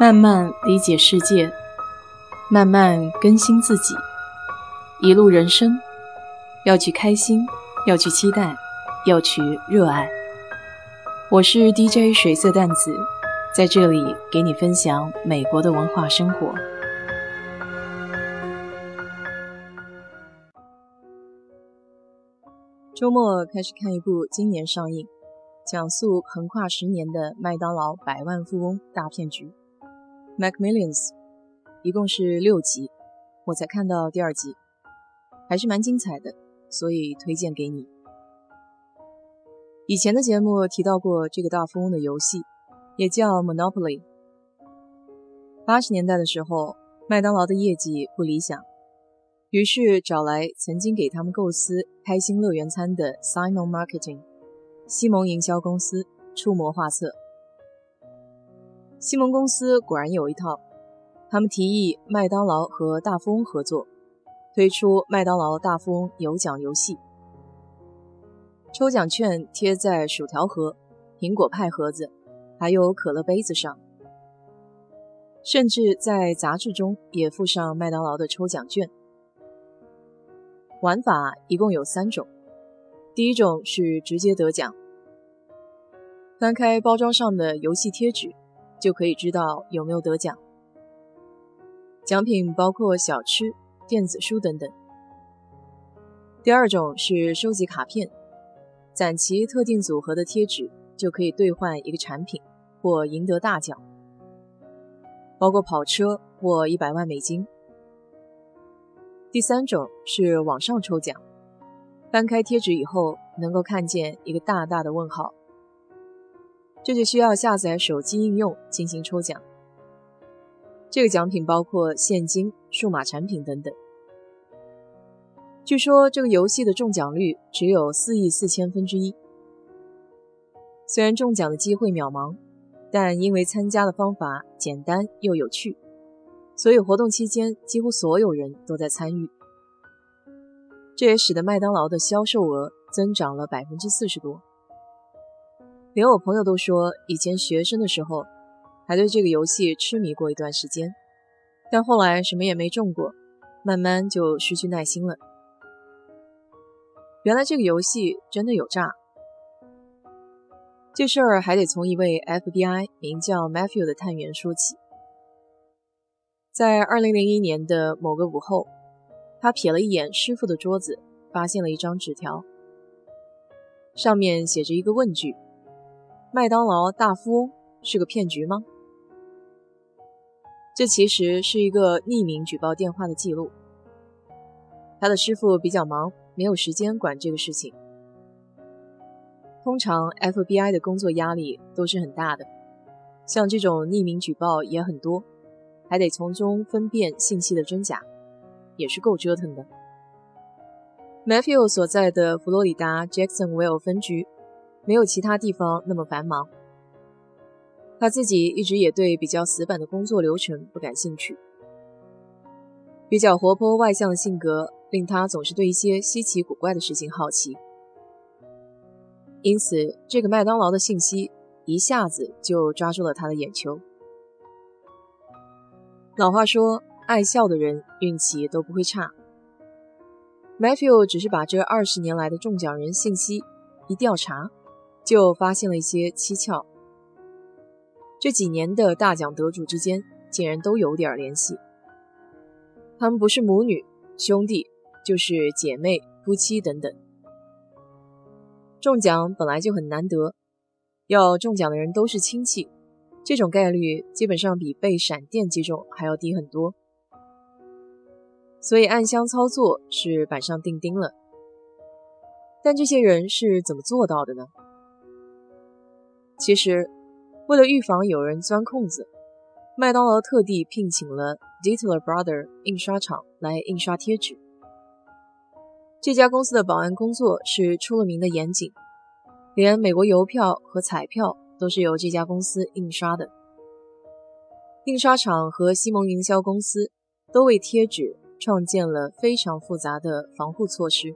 慢慢理解世界，慢慢更新自己。一路人生，要去开心，要去期待，要去热爱。我是 DJ 水色淡子，在这里给你分享美国的文化生活。周末开始看一部今年上映、讲述横跨十年的麦当劳百万富翁大骗局。MacMillions，一共是六集，我才看到第二集，还是蛮精彩的，所以推荐给你。以前的节目提到过这个大富翁的游戏，也叫 Monopoly。八十年代的时候，麦当劳的业绩不理想，于是找来曾经给他们构思开心乐园餐的 Simon Marketing，西蒙营销公司出谋划策。西蒙公司果然有一套，他们提议麦当劳和大富翁合作，推出麦当劳大富翁有奖游戏，抽奖券贴在薯条盒、苹果派盒子，还有可乐杯子上，甚至在杂志中也附上麦当劳的抽奖券。玩法一共有三种，第一种是直接得奖，翻开包装上的游戏贴纸。就可以知道有没有得奖。奖品包括小吃、电子书等等。第二种是收集卡片，攒齐特定组合的贴纸就可以兑换一个产品或赢得大奖，包括跑车或一百万美金。第三种是网上抽奖，翻开贴纸以后能够看见一个大大的问号。这就需要下载手机应用进行抽奖。这个奖品包括现金、数码产品等等。据说这个游戏的中奖率只有四亿四千分之一。虽然中奖的机会渺茫，但因为参加的方法简单又有趣，所以活动期间几乎所有人都在参与。这也使得麦当劳的销售额增长了百分之四十多。连我朋友都说，以前学生的时候还对这个游戏痴迷过一段时间，但后来什么也没中过，慢慢就失去耐心了。原来这个游戏真的有诈，这事儿还得从一位 FBI 名叫 Matthew 的探员说起。在2001年的某个午后，他瞥了一眼师傅的桌子，发现了一张纸条，上面写着一个问句。麦当劳大富翁是个骗局吗？这其实是一个匿名举报电话的记录。他的师傅比较忙，没有时间管这个事情。通常 FBI 的工作压力都是很大的，像这种匿名举报也很多，还得从中分辨信息的真假，也是够折腾的。Matthew 所在的佛罗里达 Jacksonville 分局。没有其他地方那么繁忙。他自己一直也对比较死板的工作流程不感兴趣。比较活泼外向的性格令他总是对一些稀奇古怪的事情好奇。因此，这个麦当劳的信息一下子就抓住了他的眼球。老话说，爱笑的人运气都不会差。Matthew 只是把这二十年来的中奖人信息一调查。就发现了一些蹊跷。这几年的大奖得主之间竟然都有点联系。他们不是母女、兄弟，就是姐妹、夫妻等等。中奖本来就很难得，要中奖的人都是亲戚，这种概率基本上比被闪电击中还要低很多。所以暗箱操作是板上钉钉了。但这些人是怎么做到的呢？其实，为了预防有人钻空子，麦当劳特地聘请了 Dittler Brother 印刷厂来印刷贴纸。这家公司的保安工作是出了名的严谨，连美国邮票和彩票都是由这家公司印刷的。印刷厂和西蒙营销公司都为贴纸创建了非常复杂的防护措施。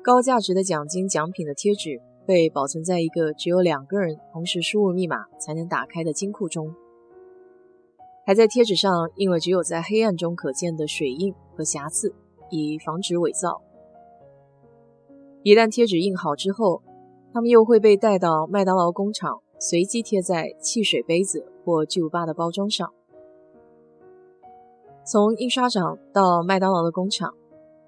高价值的奖金奖品的贴纸。被保存在一个只有两个人同时输入密码才能打开的金库中，还在贴纸上印了只有在黑暗中可见的水印和瑕疵，以防止伪造。一旦贴纸印好之后，它们又会被带到麦当劳工厂，随机贴在汽水杯子或巨无霸的包装上。从印刷厂到麦当劳的工厂，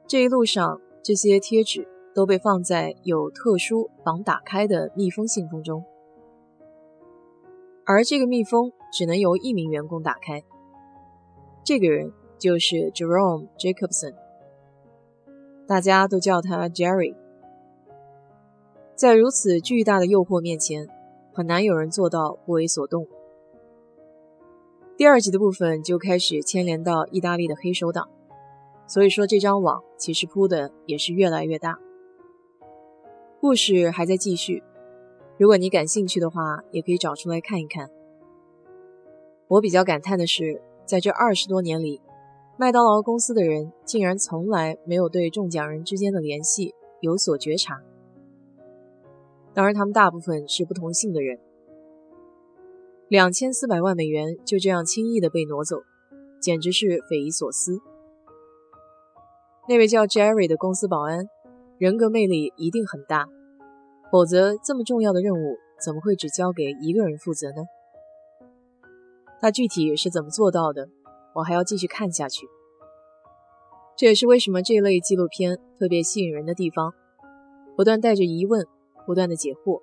这一路上，这些贴纸都被放在有特殊防打开的密封信封中，而这个密封只能由一名员工打开。这个人就是 Jerome Jacobson，大家都叫他 Jerry。在如此巨大的诱惑面前，很难有人做到不为所动。第二集的部分就开始牵连到意大利的黑手党，所以说这张网其实铺的也是越来越大。故事还在继续，如果你感兴趣的话，也可以找出来看一看。我比较感叹的是，在这二十多年里，麦当劳公司的人竟然从来没有对中奖人之间的联系有所觉察。当然，他们大部分是不同姓的人。两千四百万美元就这样轻易的被挪走，简直是匪夷所思。那位叫 Jerry 的公司保安，人格魅力一定很大，否则这么重要的任务怎么会只交给一个人负责呢？他具体是怎么做到的？我还要继续看下去。这也是为什么这类纪录片特别吸引人的地方，不断带着疑问，不断的解惑。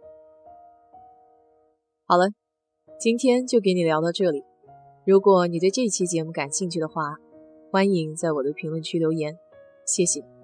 好了。今天就给你聊到这里。如果你对这期节目感兴趣的话，欢迎在我的评论区留言，谢谢。